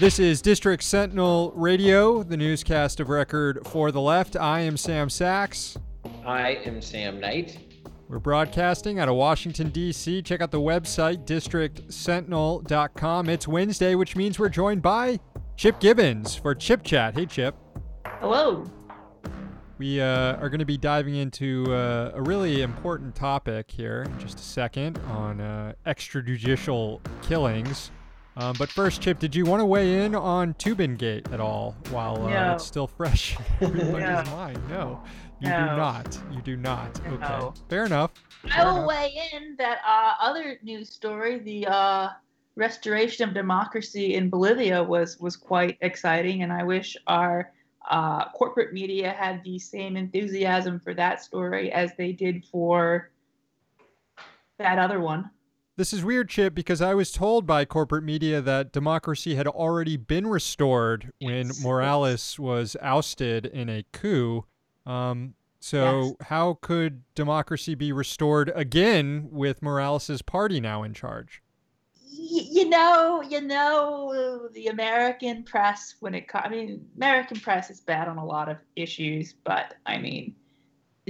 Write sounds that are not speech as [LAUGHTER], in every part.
This is District Sentinel Radio, the newscast of record for the left. I am Sam Sacks. I am Sam Knight. We're broadcasting out of Washington, D.C. Check out the website, districtsentinel.com. It's Wednesday, which means we're joined by Chip Gibbons for Chip Chat. Hey, Chip. Hello. We uh, are going to be diving into uh, a really important topic here in just a second on uh, extrajudicial killings. Um, but first, Chip, did you want to weigh in on Toobin at all while uh, No. it's still fresh [LAUGHS] in everybody's No. mind? No, you do not. You do not. No. Okay, fair enough. I will enough. weigh in that uh, other news story, the uh, restoration of democracy in Bolivia, was was quite exciting, and I wish our uh, corporate media had the same enthusiasm for that story as they did for that other one. This is weird, Chip, because I was told by corporate media that democracy had already been restored when Yes. Morales was ousted in a coup. Um, so, how could democracy be restored again with Morales' party now in charge? You know, you know, the American press when it I mean, American press is bad on a lot of issues, but I mean,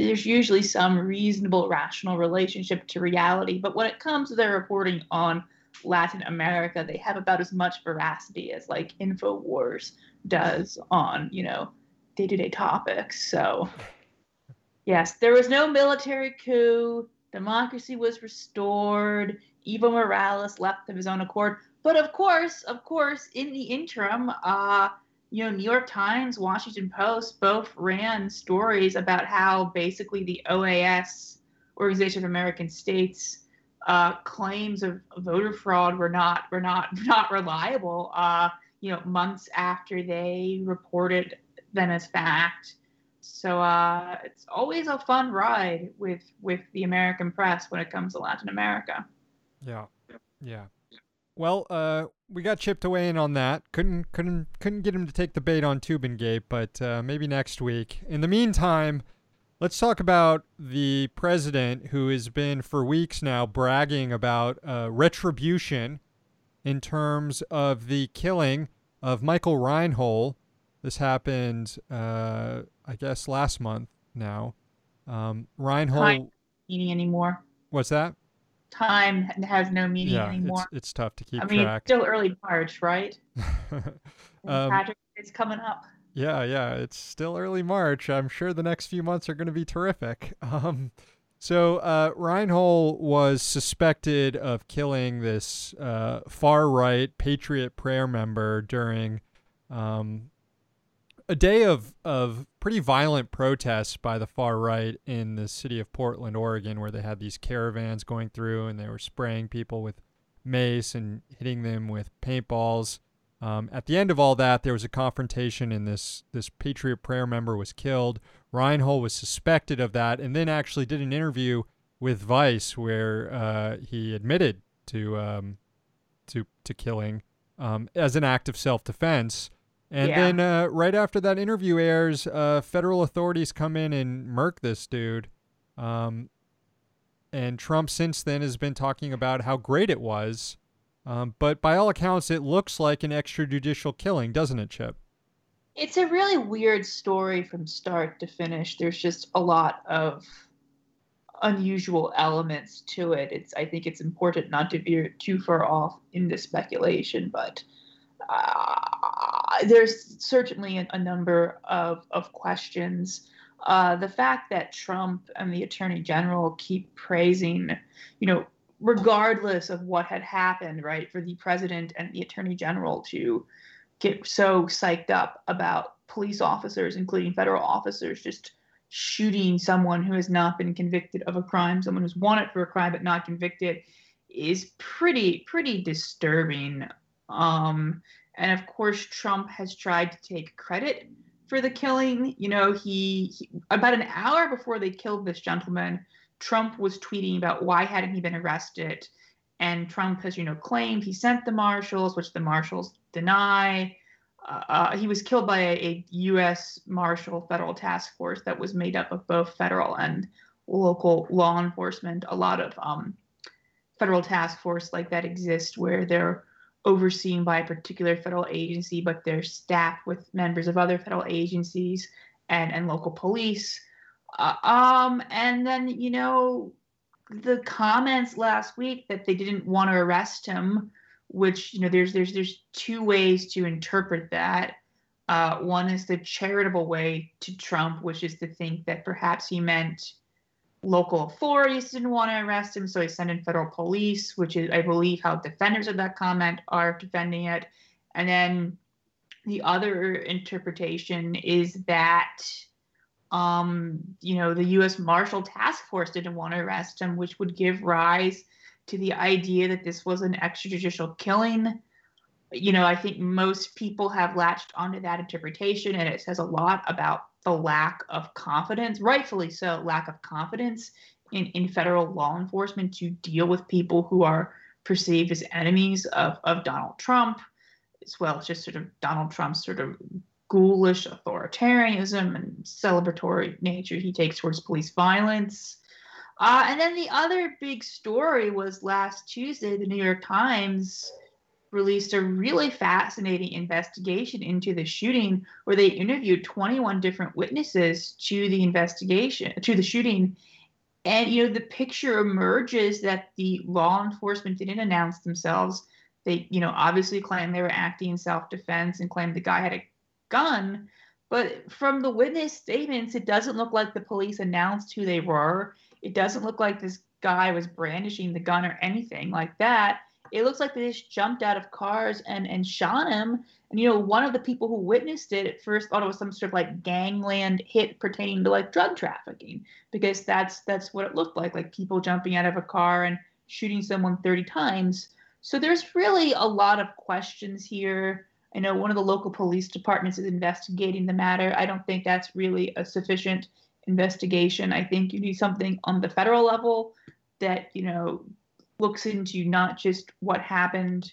there's usually some reasonable, rational relationship to reality. But when it comes to their reporting on Latin America, they have about as much veracity as like Infowars does on, you know, day-to-day topics. So, yes, there was no military coup. Democracy was restored. Evo Morales left of his own accord. But of course, of course, in the interim, uh, you know, New York Times, Washington Post both ran stories about how basically the OAS, Organization of American States, uh, claims of voter fraud were not were not [LAUGHS] not reliable. Uh, you know, months after they reported them as fact. So uh, it's always a fun ride with with the American press when it comes to Latin America. Yeah, yeah. Well, uh, we got Chip to weigh in on that. Couldn't couldn't couldn't get him to take the bait on Toobin but uh, maybe next week. In the meantime, let's talk about the president who has been for weeks now bragging about uh, retribution in terms of the killing of Michael Reinoehl. This happened, uh, I guess, last month now. Um, Reinoehl, Time. Meaning anymore. what's that? Time has no meaning yeah, anymore. it's it's tough to keep I mean, track. it's still early March, right? [LAUGHS] Um, coming up. yeah, yeah, it's still early March. I'm sure the next few months are going to be terrific. [LAUGHS] Um, so uh, Reinoehl was suspected of killing this uh, far right Patriot Prayer member during um, a day of of pretty violent protests by the far right in the city of Portland, Oregon, where they had these caravans going through and they were spraying people with mace and hitting them with paintballs. Um, at the end of all that, there was a confrontation, and this this Patriot Prayer member was killed. Reinoehl was suspected of that, and then actually did an interview with Vice where uh, he admitted to um, to to killing um, as an act of self defense. And Yeah. then uh, right after that interview airs, uh, federal authorities come in and murk this dude. Um, and Trump since then has been talking about how great it was. Um, but by all accounts, it looks like an extrajudicial killing, doesn't it, Chip? It's a really weird story from start to finish. There's just a lot of unusual elements to it. It's I think it's important not to veer too far off into speculation, but uh, there's certainly a, a number of, of questions. Uh, the fact that Trump and the Attorney General keep praising, you know, regardless of what had happened, right, for the President and the Attorney General to get so psyched up about police officers, including federal officers, just shooting someone who has not been convicted of a crime, someone who's wanted for a crime but not convicted, is pretty pretty disturbing. Um, and of course, Trump has tried to take credit for the killing. You know, he, he about an hour before they killed this gentleman, Trump was tweeting about why hadn't he been arrested, and Trump has you know claimed he sent the marshals, which the marshals deny. Uh, uh, he was killed by a, a U.S. Marshal Federal Task Force that was made up of both federal and local law enforcement. A lot of um, federal task force like that exist where they're overseen by a particular federal agency, but they're staffed with members of other federal agencies and, and local police. Uh, um, and then, you know, the comments last week that they didn't want to arrest him, which, you know, there's there's there's two ways to interpret that. Uh, one is the charitable way to Trump, which is to think that perhaps he meant local authorities didn't want to arrest him, so he sent in federal police, which is, I believe, how defenders of that comment are defending it. And then the other interpretation is that, um, you know, the U.S. Marshal Task Force didn't want to arrest him, which would give rise to the idea that this was an extrajudicial killing. You know, I think most people have latched onto that interpretation, and it says a lot about the lack of confidence, rightfully so, lack of confidence in, in federal law enforcement to deal with people who are perceived as enemies of, of Donald Trump, as well as just sort of Donald Trump's sort of ghoulish authoritarianism and celebratory nature he takes towards police violence. Uh, and then the other big story was last Tuesday, the New York Times released a really fascinating investigation into the shooting where they interviewed 21 different witnesses to the investigation to the shooting. And you know the picture emerges that the law enforcement didn't announce themselves. They you know obviously claimed they were acting in self-defense and claimed the guy had a gun but from the witness statements it doesn't look like the police announced who they were. It doesn't look like this guy was brandishing the gun or anything like that it looks like they just jumped out of cars and and shot him. And you know, one of the people who witnessed it at first thought it was some sort of like gangland hit pertaining to like drug trafficking because that's that's what it looked like, like people jumping out of a car and shooting someone 30 times. So there's really a lot of questions here. I know one of the local police departments is investigating the matter. I don't think that's really a sufficient investigation. I think you need something on the federal level that, you know, looks into not just what happened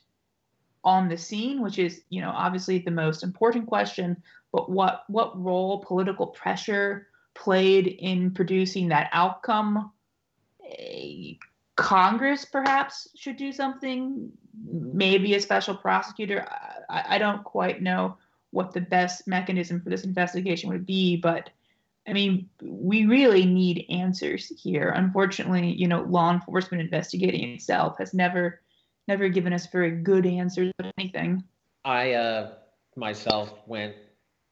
on the scene, which is, you know, obviously the most important question, but what what role political pressure played in producing that outcome. A Congress perhaps should do something, maybe a special prosecutor. I, I don't quite know what the best mechanism for this investigation would be, but I mean, we really need answers here. Unfortunately, you know, law enforcement investigating itself has never, never given us very good answers on anything. I uh, myself went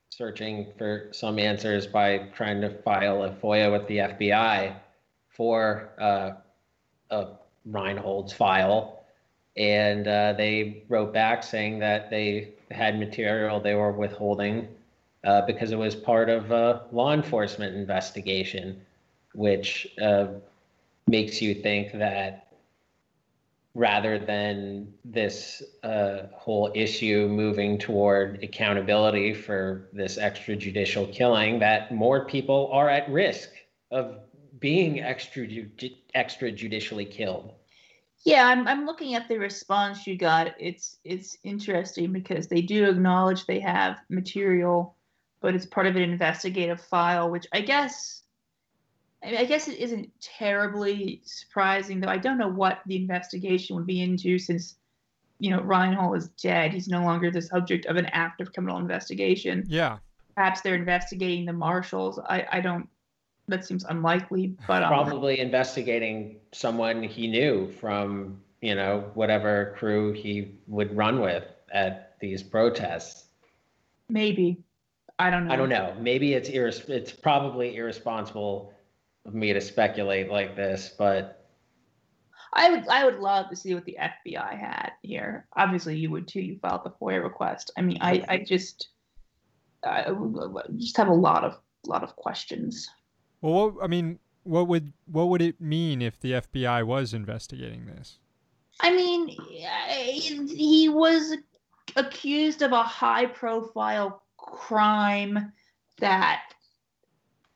searching for some answers by trying to file a FOIA with the FBI for uh, a Reinoehl's file, and uh, they wrote back saying that they had material they were withholding uh, because it was part of a law enforcement investigation, which uh, makes you think that rather than this uh, whole issue moving toward accountability for this extrajudicial killing, that more people are at risk of being extrajudicially killed. Yeah, I'm I'm looking at the response you got. It's it's interesting because they do acknowledge they have material but it's part of an investigative file, which I guess I, mean, I guess it isn't terribly surprising, though. I don't know what the investigation would be into since you know Reinoehl is dead. He's no longer the subject of an active criminal investigation. Yeah. Perhaps they're investigating the marshals. I I don't. That seems unlikely, but um, probably investigating someone he knew from you know whatever crew he would run with at these protests. Maybe. I don't know. I don't know. Maybe it's irres- it's probably irresponsible of me to speculate like this, but I would I would love to see what the FBI had here. Obviously, you would too. You filed the FOIA request. I mean, I I just I just have a lot of lot of questions. Well, what, I mean, what would what would it mean if the FBI was investigating this? I mean, eh, he was accused of a high profile crime that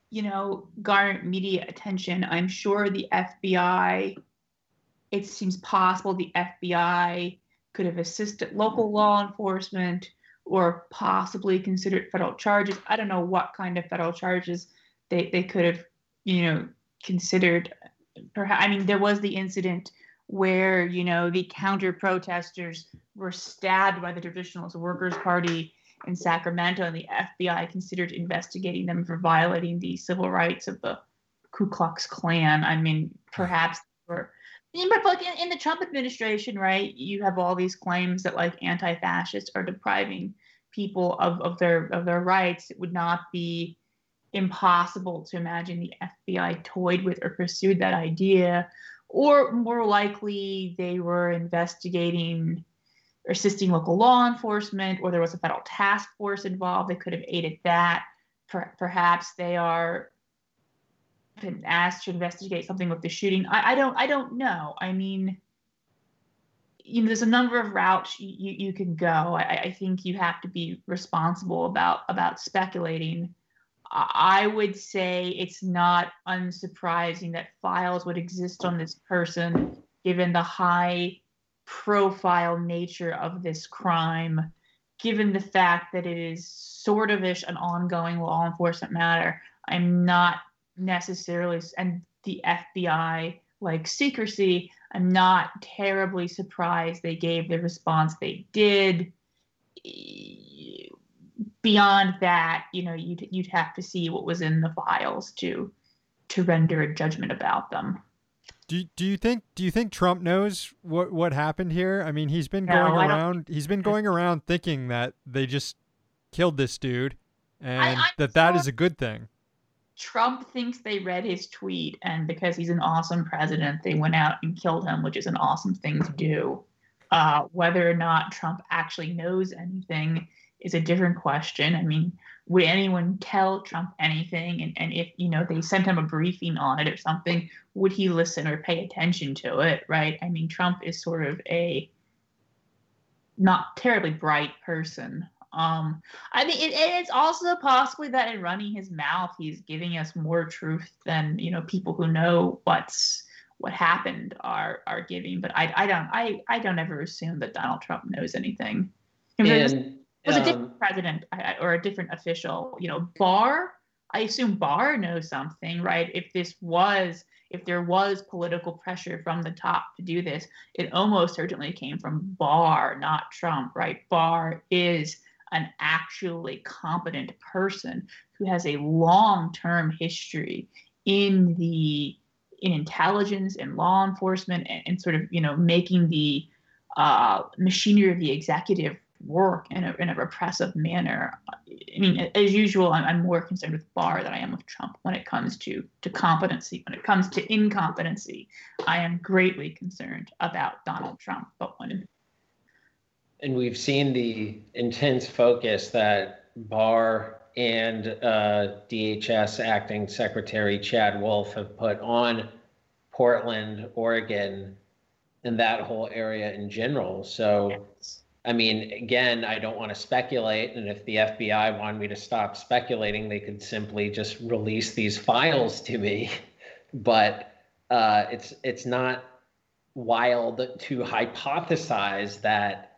you know garnered media attention. I'm sure the fbi it seems possible the fbi could have assisted local law enforcement or possibly considered federal charges. I don't know what kind of federal charges they, they could have you know considered. Perhaps i mean there was the incident where you know the counter protesters were stabbed by the Traditionalist Workers Party in Sacramento, and the FBI considered investigating them for violating the civil rights of the Ku Klux Klan. I mean, perhaps. But like in, in the Trump administration, right? You have all these claims that like anti-fascists are depriving people of, of their of their rights. It would not be impossible to imagine the FBI toyed with or pursued that idea, or more likely they were investigating assisting local law enforcement, or there was a federal task force involved. They could have aided that. Per- perhaps they are been asked to investigate something with the shooting. I, I don't I don't know. I mean, you know, there's a number of routes you, you can go. I, I think you have to be responsible about about speculating. I would say it's not unsurprising that files would exist on this person given the high profile nature of this crime, given the fact that it is sort of ish an ongoing law enforcement matter. I'm not necessarily, and the FBI like secrecy, I'm not terribly surprised they gave the response they did. Beyond that, you know, you'd you'd have to see what was in the files to to render a judgment about them. Do do you think do you think Trump knows what what happened here? I mean, he's been no, going around he's been going around thinking that they just killed this dude and I, that that is a good thing. Trump thinks they read his tweet, and because he's an awesome president, they went out and killed him, which is an awesome thing to do. Uh, whether or not Trump actually knows anything is a different question. I mean, would anyone tell Trump anything? And, and if, you know, they sent him a briefing on it or something, would he listen or pay attention to it? Right. I mean, Trump is sort of a not terribly bright person. Um, I mean, it, it's also possibly that in running his mouth, he's giving us more truth than you know people who know what's what happened are are giving. But I, I don't I I don't ever assume that Donald Trump knows anything. and, was, was um, a different um, president or a different official. You know, Barr. I assume Barr knows something, right? If this was if there was political pressure from the top to do this, it almost certainly came from Barr, not Trump, right? Barr is an actually competent person who has a long-term history in the in intelligence and law enforcement and, and sort of you know making the uh, machinery of the executive work in a, in a repressive manner. I mean, as usual, I'm, I'm more concerned with Barr than I am with Trump when it comes to to competency. When it comes to incompetency, I am greatly concerned about Donald Trump. But when and we've seen the intense focus that Barr and uh, DHS acting Secretary Chad Wolf have put on Portland, Oregon, and that whole area in general. So, I mean, again, I don't want to speculate. And if the FBI wanted me to stop speculating, they could simply just release these files to me. [LAUGHS] But uh, it's it's not wild to hypothesize that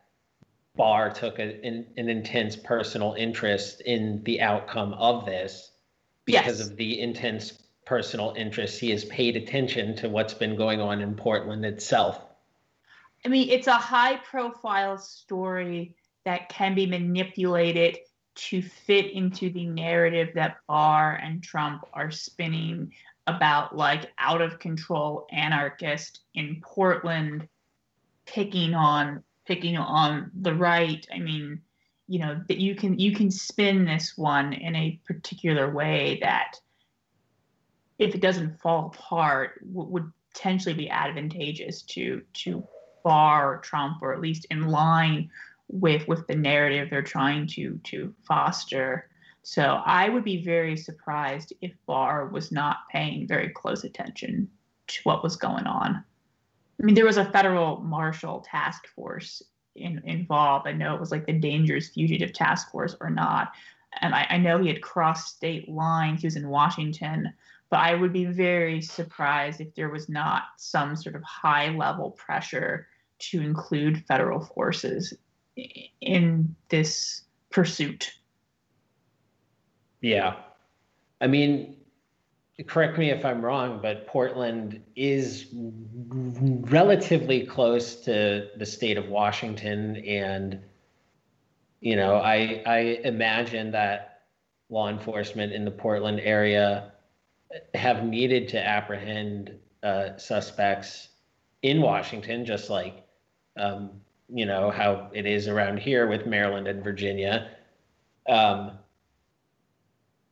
Barr took a, an, an intense personal interest in the outcome of this because yes. of the intense personal interest he has paid attention to what's been going on in Portland itself. I mean, it's a high profile story that can be manipulated to fit into the narrative that Barr and Trump are spinning about like out of control anarchist in Portland picking on picking on the right. I mean, you know that you can you can spin this one in a particular way that if it doesn't fall apart w- would potentially be advantageous to to Barr Trump or at least in line with with the narrative they're trying to to foster. So I would be very surprised if Barr was not paying very close attention to what was going on. I mean, there was a federal marshal task force in, involved. I know it was like the Dangerous Fugitive Task Force or not. And I, I know he had crossed state lines. He was in Washington. But I would be very surprised if there was not some sort of high level pressure to include federal forces in this pursuit. Yeah. I mean, correct me if I'm wrong, but Portland is relatively close to the state of Washington, and you know, I I imagine that law enforcement in the Portland area have needed to apprehend uh, suspects in Washington, just like um, you know how it is around here with Maryland and Virginia. Um,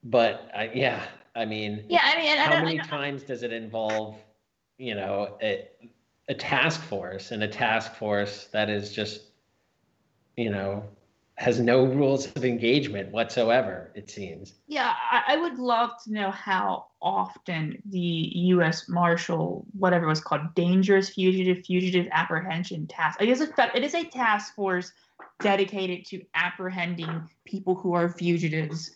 but I, yeah, I mean, yeah, I mean, how many times does it involve, you know, a, a task force and a task force that is just, you know, has no rules of engagement whatsoever, it seems. Yeah, I, I, would love to know how often the U.S. Marshal, whatever it was called, Dangerous Fugitive Fugitive Apprehension Task. I guess it is a task force dedicated to apprehending people who are fugitives.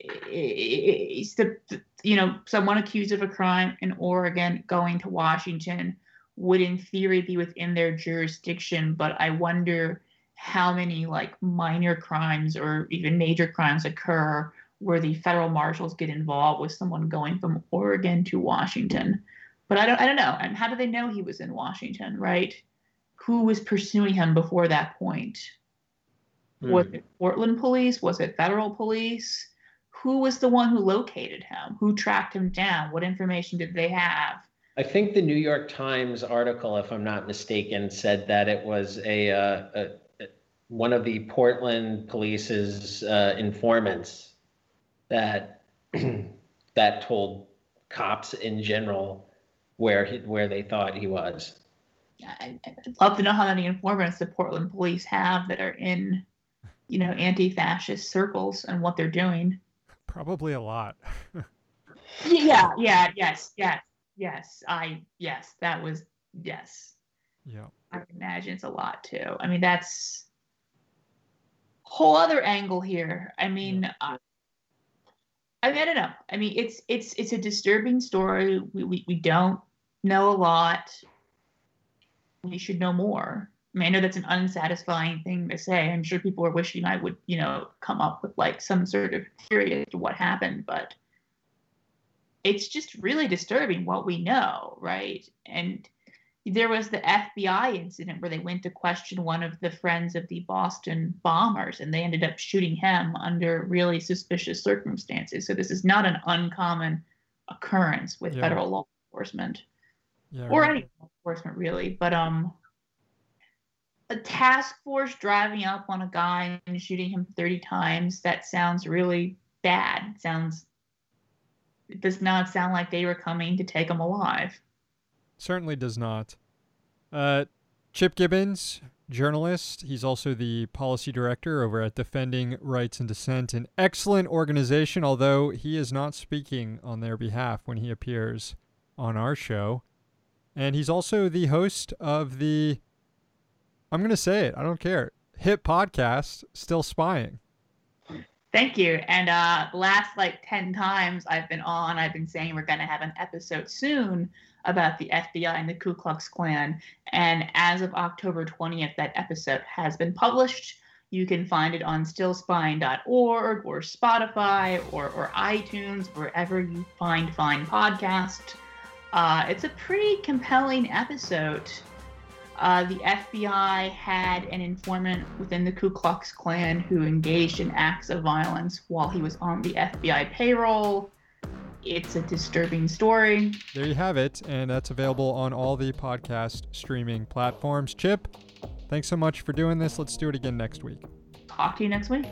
It's the, you know, someone accused of a crime in Oregon going to Washington would, in theory, be within their jurisdiction, but I wonder how many like minor crimes or even major crimes occur where the federal marshals get involved with someone going from Oregon to Washington. But I don't I don't know. And how do they know he was in Washington, right? Who was pursuing him before that point? Hmm. Was it Portland police? Was it federal police? Who was the one who located him? Who tracked him down? What information did they have? I think the New York Times article, if I'm not mistaken, said that it was a, uh, a one of the Portland police's uh, informants that [CLEARS THROAT] that told cops in general where he, where they thought he was. I'd love to know how many informants the Portland police have that are in, you know, anti-fascist circles and what they're doing. Probably a lot. [LAUGHS] yeah, yeah, yes, yes, yes. I yes, that was yes. Yeah. I imagine it's a lot too. I mean, that's whole other angle here. I mean, uh, I mean, I don't know. I mean, it's it's it's a disturbing story. We we, we don't know a lot. We should know more. I mean, I know that's an unsatisfying thing to say. I'm sure people are wishing I would, you know, come up with like some sort of theory as to what happened, but it's just really disturbing what we know, right? And there was the FBI incident where they went to question one of the friends of the Boston bombers and they ended up shooting him under really suspicious circumstances. So this is not an uncommon occurrence with yeah. federal law enforcement yeah, or right. any law enforcement really. But um a task force driving up on a guy and shooting him 30 times, that sounds really bad. It sounds it does not sound like they were coming to take him alive. Certainly does not. Uh, Chip Gibbons, journalist. He's also the policy director over at Defending Rights and Dissent, an excellent organization, although he is not speaking on their behalf when he appears on our show. And he's also the host of the, I'm going to say it, I don't care, hit podcast, Still Spying. Thank you. And uh, last like 10 times I've been on, I've been saying we're going to have an episode soon about the FBI and the Ku Klux Klan. And as of October 20th, that episode has been published. You can find it on stillspine.org or Spotify or, or iTunes, wherever you find fine podcast. Uh, it's a pretty compelling episode. Uh, the FBI had an informant within the Ku Klux Klan who engaged in acts of violence while he was on the FBI payroll it's a disturbing story. There you have it, and that's available on all the podcast streaming platforms. Chip, thanks so much for doing this. Let's do it again next week. Talk to you next week.